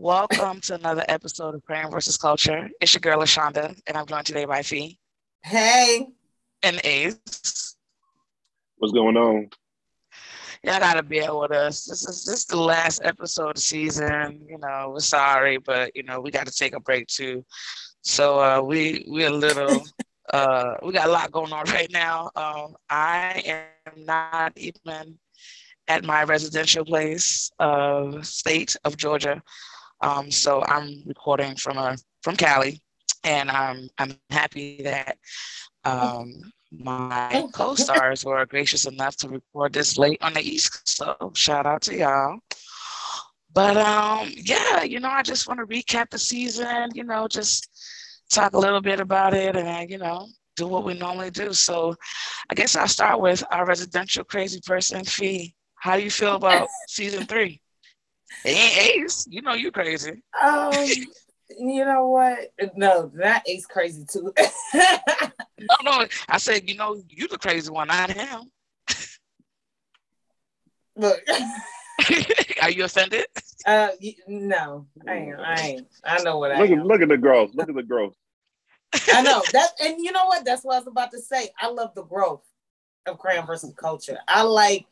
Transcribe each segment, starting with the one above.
Welcome to another episode of Crayon versus Culture. It's your girl Ashonda, and I'm joined today by Fee Hey, and Ace. What's going on? Y'all gotta bear with us. This is this is the last episode of the season. You know, we're sorry, but you know, we gotta take a break too. So uh we we're a little uh we got a lot going on right now. Um I am not even at my residential place of state of Georgia. Um so I'm recording from a from Cali and I'm I'm happy that um my co-stars were gracious enough to record this late on the east so shout out to y'all. But um yeah you know i just want to recap the season you know just talk a little bit about it and you know do what we normally do. So i guess i'll start with our residential crazy person fee. How do you feel about season three ace you know you crazy um, you know what? No, that Ace crazy too. no no i said you know you the crazy one not him Look, are you offended uh, no, I ain't. I ain't. I know what I Look at am. look at the growth. Look at the growth. I know that, and you know what? That's what I was about to say. I love the growth of crayon versus culture. I like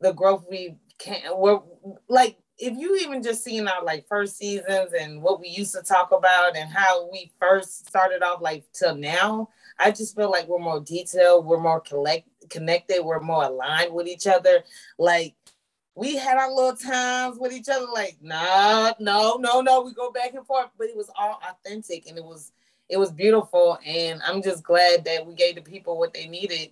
the growth we can. We're like if you even just seen our like first seasons and what we used to talk about and how we first started off like till now. I just feel like we're more detailed. We're more collect connected. We're more aligned with each other. Like we had our little times with each other. Like nah, no, no, no. We go back and forth, but it was all authentic and it was it was beautiful and i'm just glad that we gave the people what they needed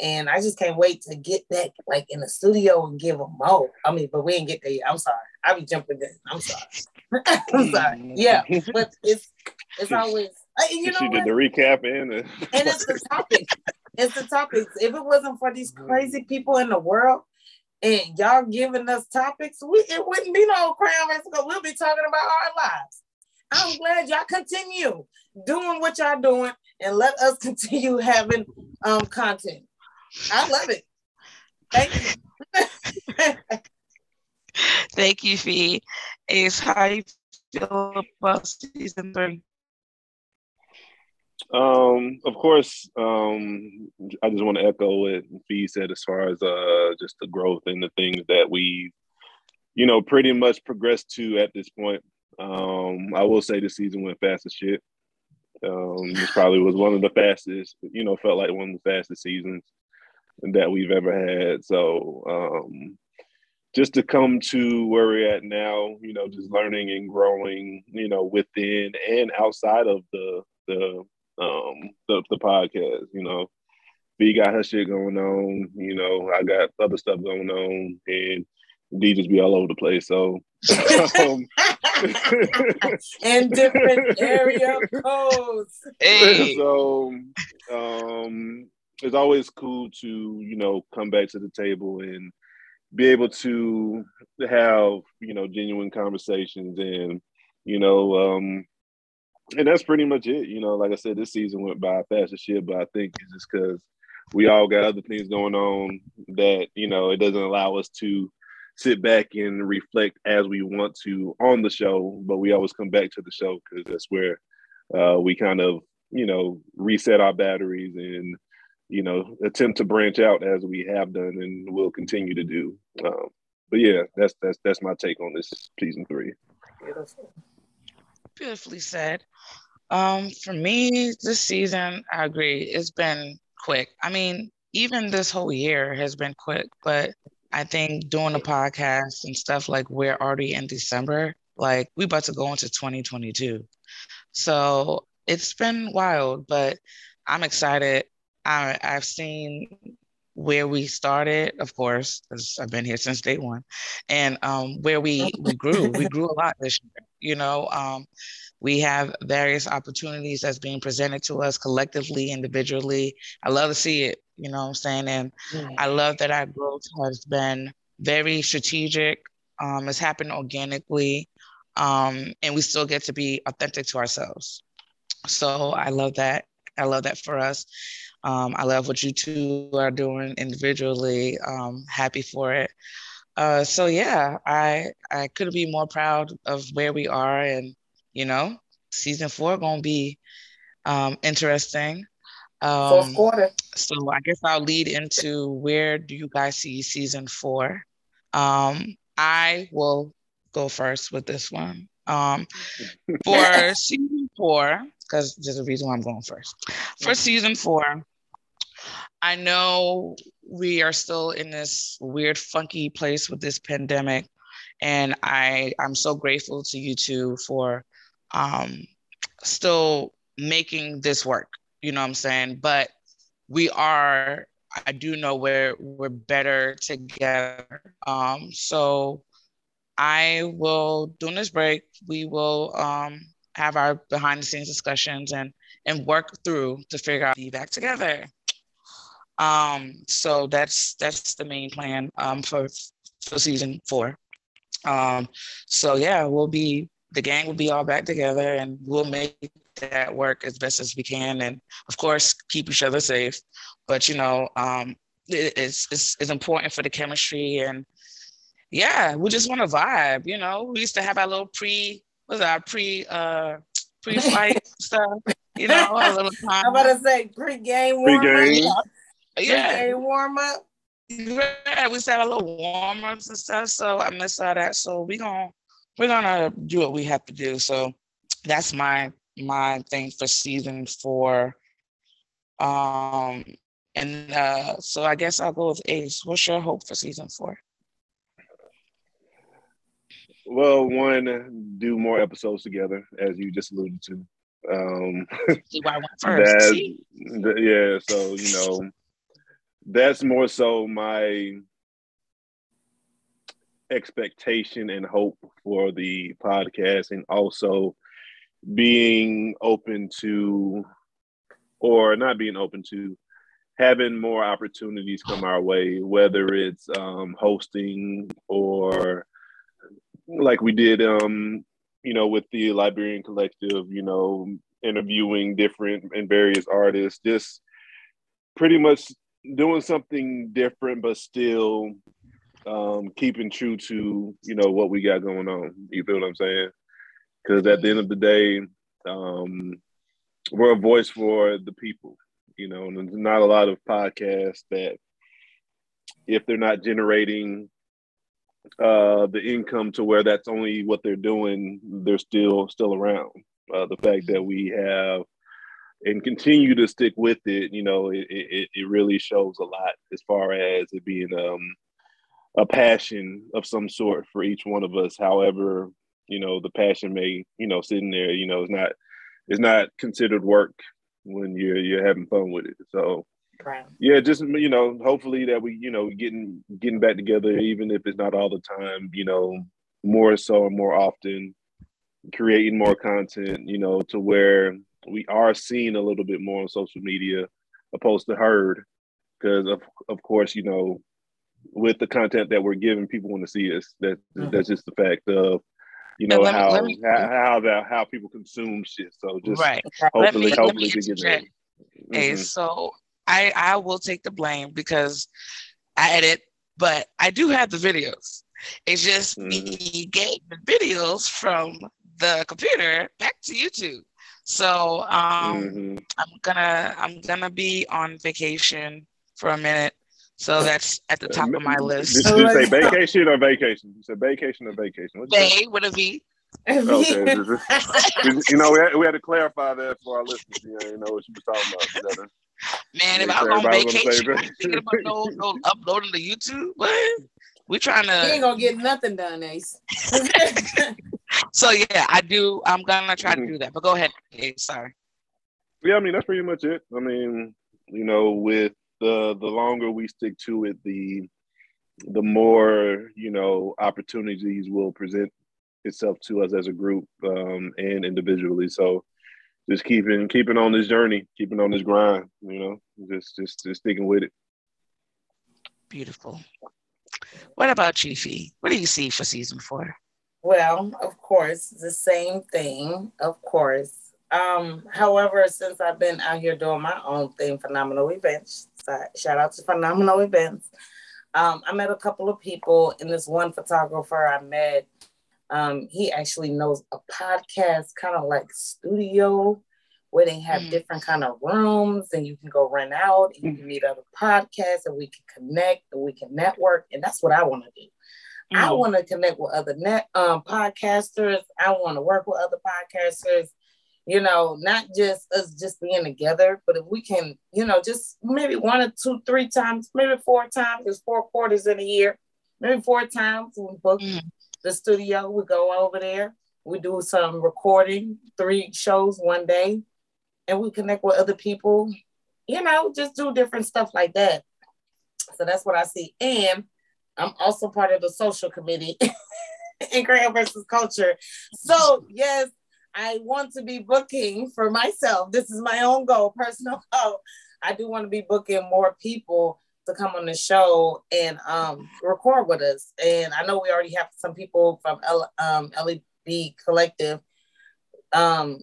and i just can't wait to get back like in the studio and give them more. I mean but we didn't get there yet. i'm sorry. I'll be jumping in. I'm sorry. I'm sorry. Yeah but it's it's always uh, you know she what? did the recap and the, and it's the topic. It's the topics if it wasn't for these crazy people in the world and y'all giving us topics we it wouldn't be no crown Mexico. we'll be talking about our lives. I'm glad y'all continue doing what y'all doing and let us continue having um content i love it thank you Thank you, Fee. Ace, how you feel about season three? um, of course, um, I just want to echo what Fee said as far as uh just the growth and the things that we, you know, pretty much progressed to at this point. Um, I will say the season went fast as shit. Um, this probably was one of the fastest, you know, felt like one of the fastest seasons that we've ever had. So, um, just to come to where we're at now, you know, just learning and growing, you know, within and outside of the the um the, the podcast, you know. B got her shit going on, you know, I got other stuff going on and D just be all over the place. So um, and different area codes Hey, so um it's always cool to you know come back to the table and be able to have you know genuine conversations and you know um and that's pretty much it. You know like i said this season went by fast as shit but i think it's just because we all got other things going on that you know it doesn't allow us to sit back and reflect as we want to on the show but we always come back to the show because that's where uh, we kind of you know reset our batteries and you know attempt to branch out as we have done and will continue to do um, but yeah that's that's that's my take on this season three beautiful beautifully said. Um, for me, this season, I agree, it's been quick. I mean, even this whole year has been quick, but I think doing the podcast and stuff like we're already in December, like we about to go into 2022. So it's been wild, but I'm excited. I, I've seen where we started, of course, because I've been here since day one, and um, where we we grew. we grew a lot this year. You know, um, we have various opportunities that's being presented to us collectively, individually. I love to see it. You know what I'm saying? And mm. I love that our growth has been very strategic. Um, it's happened organically, um, and we still get to be authentic to ourselves. So I love that. I love that for us. Um, I love what you two are doing individually. Um, happy for it. Uh, so yeah, I I couldn't be more proud of where we are, and you know, season four gonna be um, interesting. Um, Fourth quarter. So I guess I'll lead into where do you guys see season four? Um, I will go first with this one. Um, for season four, because there's a reason why I'm going first. For season four, I know we are still in this weird, funky place with this pandemic, and I I'm so grateful to you two for um, still making this work. You know what I'm saying? But we are. I do know we're we're better together. Um, so I will during this break we will um, have our behind the scenes discussions and and work through to figure out be back together. Um, so that's that's the main plan um, for for season four. Um, so yeah, we'll be the gang will be all back together and we'll make that work as best as we can and of course keep each other safe. But you know, um, it, it's, it's it's important for the chemistry and yeah, we just want to vibe. You know, we used to have our little pre was our pre uh pre-fight stuff. You know, a little time. I'm about to say pre-game warm pre-game. up. Yeah, pre-game warm up. Yeah, we used to have a little warm ups and stuff. So I miss all that. So we gonna we're gonna do what we have to do. So that's my my thing for season four. Um, and uh, so I guess I'll go with Ace. What's your hope for season four? Well, one, do more episodes together, as you just alluded to. Um, See why I went first. That, yeah, so you know, that's more so my expectation and hope for the podcast, and also being open to, or not being open to, having more opportunities come our way, whether it's um, hosting or like we did um you know with the liberian collective you know interviewing different and various artists just pretty much doing something different but still um keeping true to you know what we got going on. You feel what i'm saying? Because at the end of the day um we're a voice for the people you know and there's not a lot of podcasts that if they're not generating uh, the income to where that's only what they're doing, they're still still around. Uh, the fact that we have and continue to stick with it, you know, it, it, it really shows a lot as far as it being um, a passion of some sort for each one of us. However, you know, the passion may, you know, sitting there, you know, it's not it's not considered work when you're you're having fun with it. So yeah, just you know, hopefully that we, you know, getting getting back together, even if it's not all the time, you know, more so and more often, creating more content, you know, to where we are seen a little bit more on social media opposed to heard. Because of of course, you know, with the content that we're giving, people want to see us. That mm-hmm. that's just the fact of you know how, me, how how that how people consume shit. So just right. hopefully, me, hopefully to get there. Hey, mm-hmm. so I I will take the blame because I edit, but I do have the videos. It's just me getting the videos from the computer back to YouTube. So um, mm-hmm. I'm gonna I'm gonna be on vacation for a minute. So that's at the top of my list. Did, did you say vacation or vacation? You said vacation or vacation? Bay with a V. okay. you know, we had, we had to clarify that for our listeners. You know, you know what you were talking about. Man, if I was on vacation, I'm thinking about no, no uploading to YouTube. What? We trying to. He ain't gonna get nothing done, Ace. so yeah, I do. I'm gonna try to mm-hmm. do that. But go ahead, Ace. Sorry. Yeah, I mean that's pretty much it. I mean, you know, with the the longer we stick to it, the the more you know opportunities will present itself to us as a group um, and individually. So just keeping keeping on this journey, keeping on this grind, you know, just just just sticking with it. Beautiful. What about you, Fee? What do you see for season four? Well, of course, the same thing, of course. Um, however, since I've been out here doing my own thing, phenomenal events, shout out to phenomenal events. Um, I met a couple of people, and this one photographer I met um, he actually knows a podcast kind of like studio where they have mm. different kind of rooms and you can go rent out and you can meet other podcasts and we can connect and we can network and that's what I want to do. Mm. I want to connect with other net um, podcasters. I want to work with other podcasters. You know, not just us just being together, but if we can, you know, just maybe one or two, three times, maybe four times. There's four quarters in a year, maybe four times we book mm the studio. We go over there. We do some recording, three shows one day, and we connect with other people. You know, just do different stuff like that. So that's what I see. And I'm also part of the social committee in Crayon versus Culture. So yes, I want to be booking for myself. This is my own goal, personal goal. I do want to be booking more people to come on the show and um, record with us. And I know we already have some people from L- um, LEB Collective um,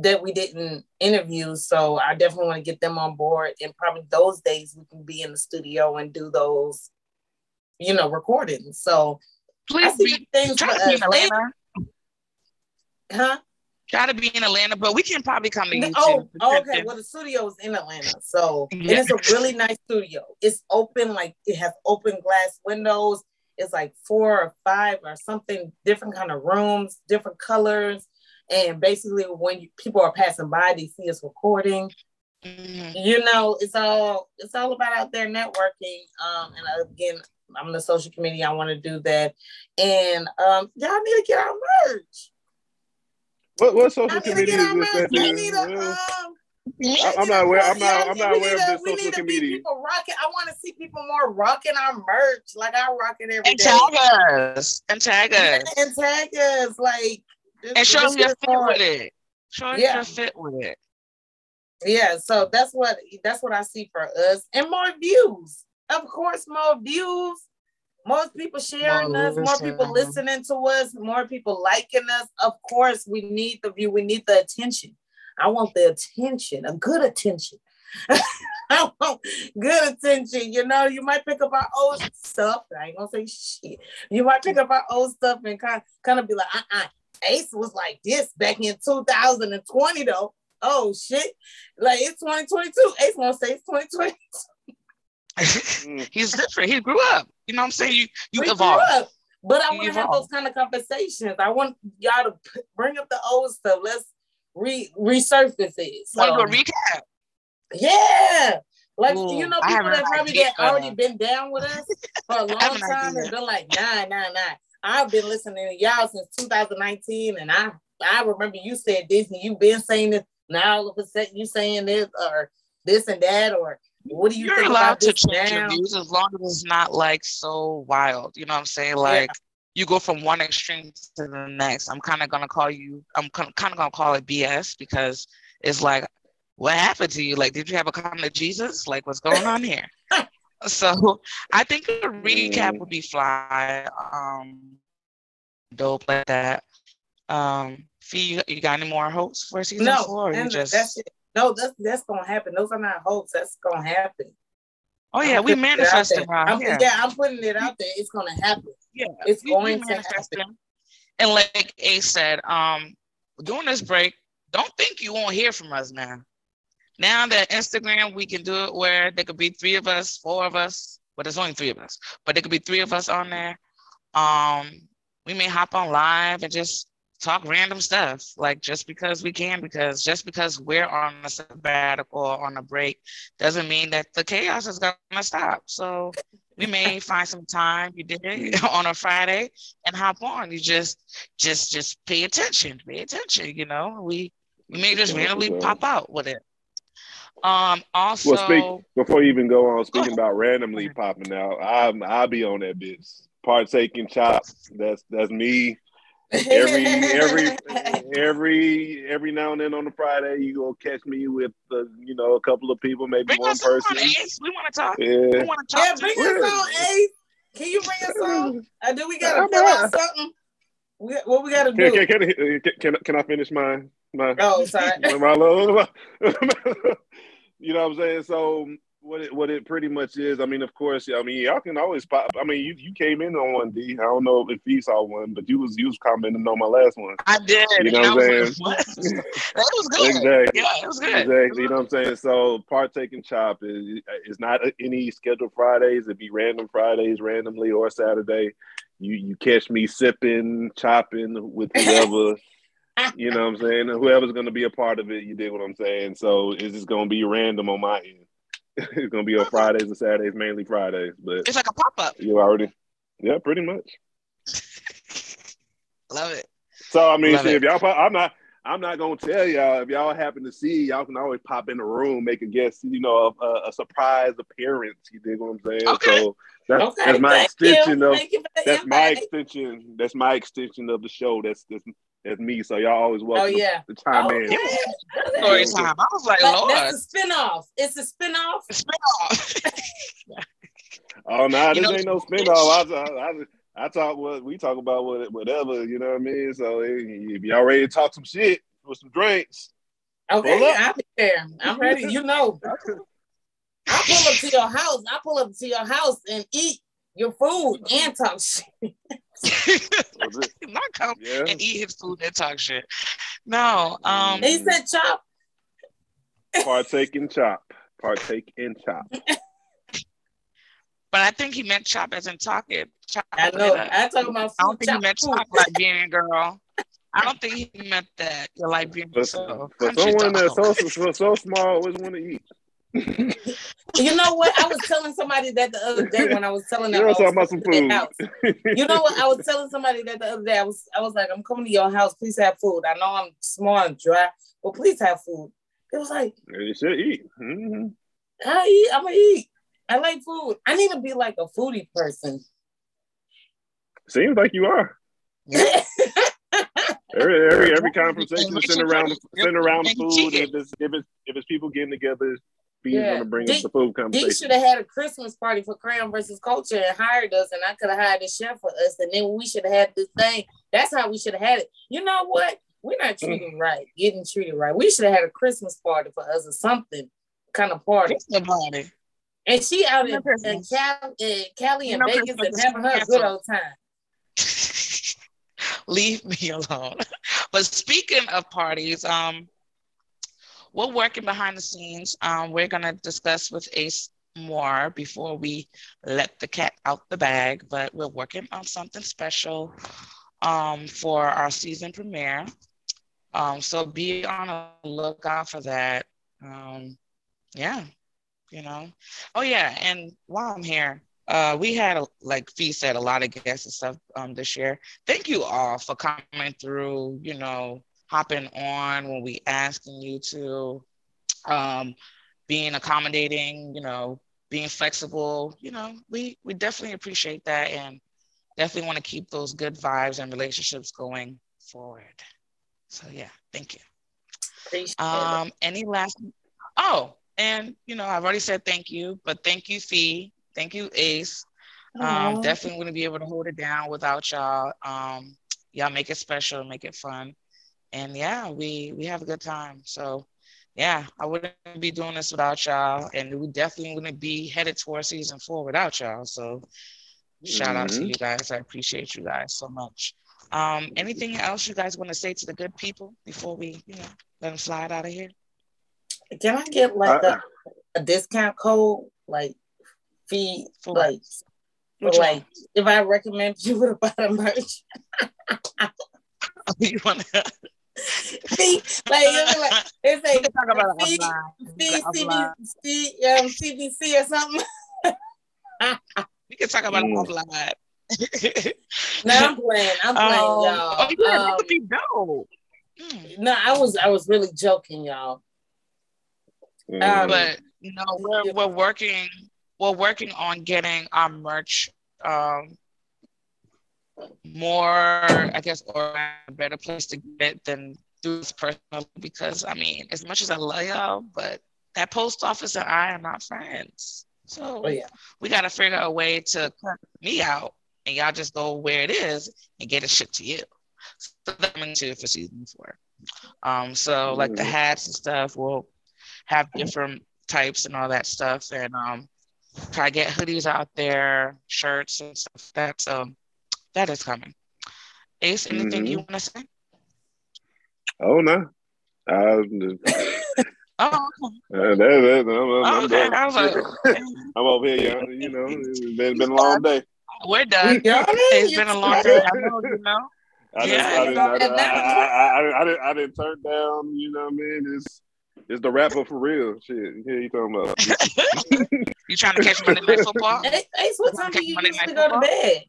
that we didn't interview. So I definitely want to get them on board. And probably those days we can be in the studio and do those, you know, recordings. So Please I see be, things for us. Huh? Try to be in Atlanta, but we can probably come to you. Oh, okay. Well, the studio is in Atlanta, so yeah. it's a really nice studio. It's open, like it has open glass windows. It's like four or five or something different kind of rooms, different colors, and basically when you, people are passing by, they see us recording. Mm-hmm. You know, it's all it's all about out there networking. Um, and again, I'm in the social committee. I want to do that, and um, y'all need to get our merch. What what social committee is this? That need a, um, I'm not aware. I'm not. I'm not aware of this social committee. People rocking. I want to see people more rocking our merch. Like I rock it every and day. Tag us. And tag us. And tag us. Like and show us your fit with it. Show us yeah. your fit with it. Yeah. So that's what that's what I see for us, and more views. Of course, more views most people sharing more us, more people listening to us, more people liking us. Of course, we need the view, we need the attention. I want the attention, a good attention. I want good attention. You know, you might pick up our old stuff. I ain't gonna say shit. You might pick up our old stuff and kind of, kind of be like, uh-uh. Ace was like this back in 2020 though. Oh shit. Like it's 2022. Ace won't say it's 2022. Mm. He's different. He grew up. You know what I'm saying? You you evolve. But I want to have those kind of conversations. I want y'all to p- bring up the old stuff. Let's re resurface it. So, want to recap? Yeah. Like Ooh, you know, people that probably that already been down with us for a long time and been like, nah, nah, nah. I've been listening to y'all since 2019, and I I remember you said this, and you've been saying this. Now all of a sudden you saying this or this and that, or what do you You're think allowed to change now? your views as long as it's not like so wild. You know what I'm saying? Like yeah. you go from one extreme to the next. I'm kind of gonna call you. I'm kind of gonna call it BS because it's like, what happened to you? Like, did you have a comment to Jesus? Like, what's going on here? so I think a recap would be fly. Um, dope like that. Um, Fee, you, you got any more hopes for season no, four? Or you just that's it. No, that's that's gonna happen. Those are not hopes. That's gonna happen. Oh yeah, we manifesting. I'm, yeah. yeah, I'm putting it out there. It's gonna happen. Yeah, it's going to happen. And like Ace said, um, during this break, don't think you won't hear from us now. Now that Instagram, we can do it where there could be three of us, four of us, but there's only three of us. But there could be three of us on there. Um, we may hop on live and just talk random stuff like just because we can because just because we're on a sabbatical or on a break doesn't mean that the chaos is to stop so we may find some time you did on a friday and hop on you just just just pay attention pay attention you know we we may just randomly pop out with it Um, also, Well, speak before you even go on. Speaking about randomly popping out, I'm I'll be on that bitch. Partaking chop. That's that's me. Every every every every now and then on a Friday, you gonna catch me with uh, you know a couple of people, maybe bring one us on, person. Ace. We want to talk. We Yeah. want to talk. yeah, bring us on, Ace. Can you bring us on? I do we gotta I'm fill out something? We, what we gotta Can, do? can, can, can, can, can I finish my my Oh, sorry. my little- you know what I'm saying? So what it what it pretty much is, I mean, of course, I mean, y'all can always pop. I mean, you, you came in on one D. I don't know if he saw one, but you was you was commenting on my last one. I did. You know what I'm saying? like. That was good. Exactly. Yeah, it was good. Exactly. You know what I'm saying? So partaking chop is is not any scheduled Fridays. It'd be random Fridays, randomly or Saturday. You you catch me sipping, chopping with whoever. you know what I'm saying? Whoever's gonna be a part of it, you did what I'm saying? So it's just gonna be random on my end. it's gonna be on Fridays and Saturdays, mainly Fridays. But It's like a pop up. you already yeah, pretty much. Love it. So I mean, Love shit, it. if y'all, pop- I'm not, I'm not gonna tell y'all. If y'all happen to see, y'all can always pop in the room, make a guest, you know, a, a, uh, a surprise appearance. You dig what I'm saying? Okay. So that's, Okay, that's my thank extension you. of Thank you for the that's my extension. That's my extension of the show. That's that's, that's me. So y'all always oh, welcome Oh yeah. to chime Oh, in. yeah. Oh, Story time. I was like, That- Lord. that's a spinoff. It's a spinoff. Spin-off. Oh no, You this know, ain't no spinoff. I, I, I, I talk what we talk about what whatever. You know what I mean? So eh, if y'all ready to talk some shit with some drinks, Okay, I'll be there. I'm ready. You know. I pull up to your house. I pull up to your house and eat your food and talk shit. Was? Not come yeah. and eat his food and talk shit. No. Um. And he said, "Chop." Partake in chop. Partake in chop. But I think he meant chop as in talk it. Chop I know. up. I talk about I don't food. think he meant Chop meant food. talk Liberian girl. I don't think he meant that. You're Liberian. For, So, for someone that's so, dog. so so small, always want to eat. You know what? I was telling somebody that the other day when I was telling them You're I was talking about some coming to their food. house. You know what? I was telling somebody that the other day. I was I was like, I'm coming to your house. Please have food. I know I'm small and dry, but please have food. It was like, You should eat. hmm I eat. I'm gonna eat. I like food. I need to be like a foodie person. Seems like you are. Every every, every conversation is centered around centered around food. If it's if it's if it's people getting together, B's Yeah. gonna bring D- up the food He conversation. should have had a Christmas party for Crayon versus Culture and hired us, and I could have hired a chef for us, and then we should have had this thing. That's how we should have had it. You know what? We're not treated right, getting treated right. We should have had a Christmas party for us or something kind of party. What's the body? And she out in, No in, Christmas. Cali, in Cali and No Vegas Christmas and having her a good old time. Leave me alone. But speaking of parties, um, we're working behind the scenes. Um, we're gonna discuss with Ace more before we let the cat out the bag. But we're working on something special um, for our season premiere. Um, so be on a lookout for that. Um, yeah, you know. Oh yeah, and while I'm here, uh, we had a, like Fee said, a lot of guests and stuff um, this year. Thank you all for coming through. You know, hopping on when we asking you to, um, being accommodating. You know, being flexible. You know, we we definitely appreciate that and definitely want to keep those good vibes and relationships going forward. So yeah, thank you. Appreciate it. Um, any last? Oh, and you know, I've already said thank you, but thank you, Fee. Thank you, Ace. Um, definitely wouldn't be able to hold it down without y'all. Um, y'all make it special, make it fun, and yeah, we we have a good time. So, yeah, I wouldn't be doing this without y'all, and we definitely wouldn't be headed towards season four without y'all. So, shout out to Mhm. you guys. I appreciate you guys so much. Um, anything else you guys want to say to the good people before we, you know, let them slide out of here? Can I get like Uh, a, a discount code, like fee, For like Which like if I recommend you to buy the merch? you want to fee, like it's like it's we a can talk about it fee, offline. fee, CBC, um, CBC or something. We can talk about Mm. it offline. No, I'm playing. I'm playing, Um, y'all. Oh yeah, that Um, would be dope. Mm. no, I was I was really joking, y'all. Mhm. but you know we're we're working we're working on getting our merch um more I guess or a better place to get it than through this personal because I mean as much as I love y'all, but that post office and I are not friends. So Oh yeah. we gotta figure out a way to cut me out and y'all just go where it is and get it shipped to you. So coming to for season four. Um, so like the Mhm. hats and stuff will have different types and all that stuff, and um, try to get hoodies out there, shirts and stuff. That so that is coming. Ace, anything you want to say? Oh no. I, uh, Oh, that, that, I'm, I'm, okay. I'm, I was like, I'm over here, you know, you know it's been, been a long day. we're done. Yeah, It's been a long day. I know, you know. I Yeah, didn't, I, didn't, I, I, I, I, I, didn't, I didn't turn down, you know what I mean? It's it's the rapper for real. Shit. Yeah, you talking about. You trying to catch Monday Night Football? Ace, Ace, what time do you Monday usually Night go to bed?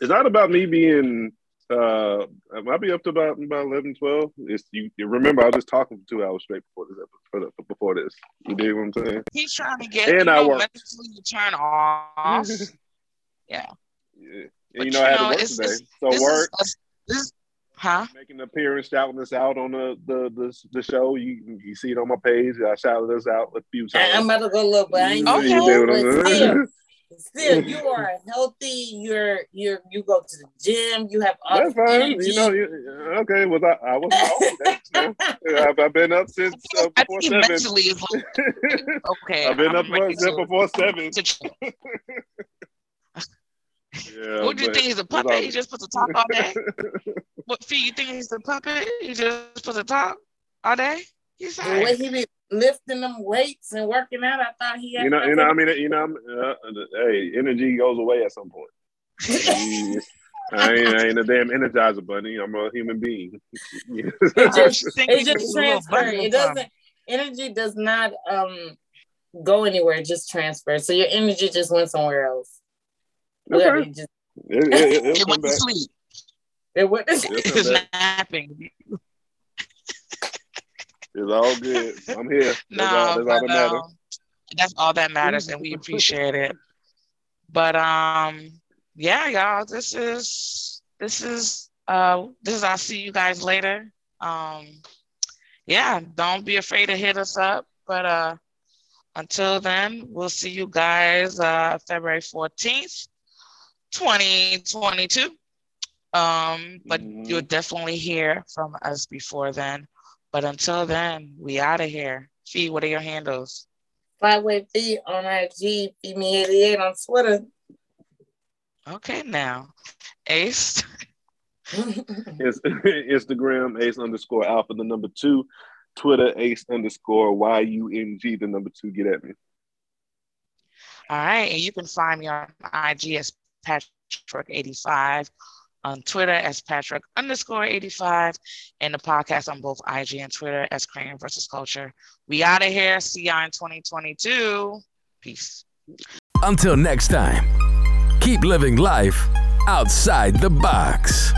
It's not about me being uh I'll be up to about about 11, 12. It's you, you remember I was just talking for two hours straight before this episode before this. You dig what I'm saying? He's trying to get And you I know, work. mentally to turn off. yeah. Yeah. And But you know I had you know, to work it's- today. it's- so This work is this, huh? making an appearance, shouting us out on the the the, the show. You you see it on my page. I shouted us out a few I, times. I'm about to go look, but I ain't Okay. You dig what I'm but saying? still, still, you are healthy. You're you're you go to the gym. You have all That's fine. energy. You know, you, okay. Was I? I wasn't old. That's, you know, I've, I've been up since uh, I before think seven. mentally is like, okay. I've been I'm up ready since to- before seven. Yeah, what do you think he's a puppet? all- He just puts a top all day. What fee? You think he's a puppet? He just puts a top all day. He's The way fine. he be lifting them weights and working out, I thought he had. you know, you know. I mean, you know. I'm, Uh, hey, energy goes away at some point. I ain't, I ain't a damn energizer bunny. I'm a human being. It just- it just was a little transfer. bunny It doesn't. Energy does not um go anywhere. It just transfers. So your energy just went somewhere else. Okay. Just, It, it, it, it'll It went to sleep. it went. It'll It's napping. It's all good. I'm here. That's No, all, that's all that matters. um, that's all that matters, and we appreciate it. But um, yeah, y'all, this is this is uh this is I'll see you guys later. Um, yeah, don't be afraid to hit us up. But uh, until then, we'll see you guys uh February fourteenth, twenty twenty two. Um, but Mhm. you'll definitely hear from us before then. But until then, we out of here. Fee, what are your handles? Flyway Fee on IG, feed me 88 on Twitter. Okay, now, Ace. It's Instagram ace underscore alpha the number two, Twitter ace underscore y u n g the number two. Get at me. All right, and you can find me on IG as Patrick85, on Twitter as Patrick underscore 85, and the podcast on both IG and Twitter as Crayon versus Culture. We out of here. See y'all in 2022. Peace. Until next time, keep living life outside the box.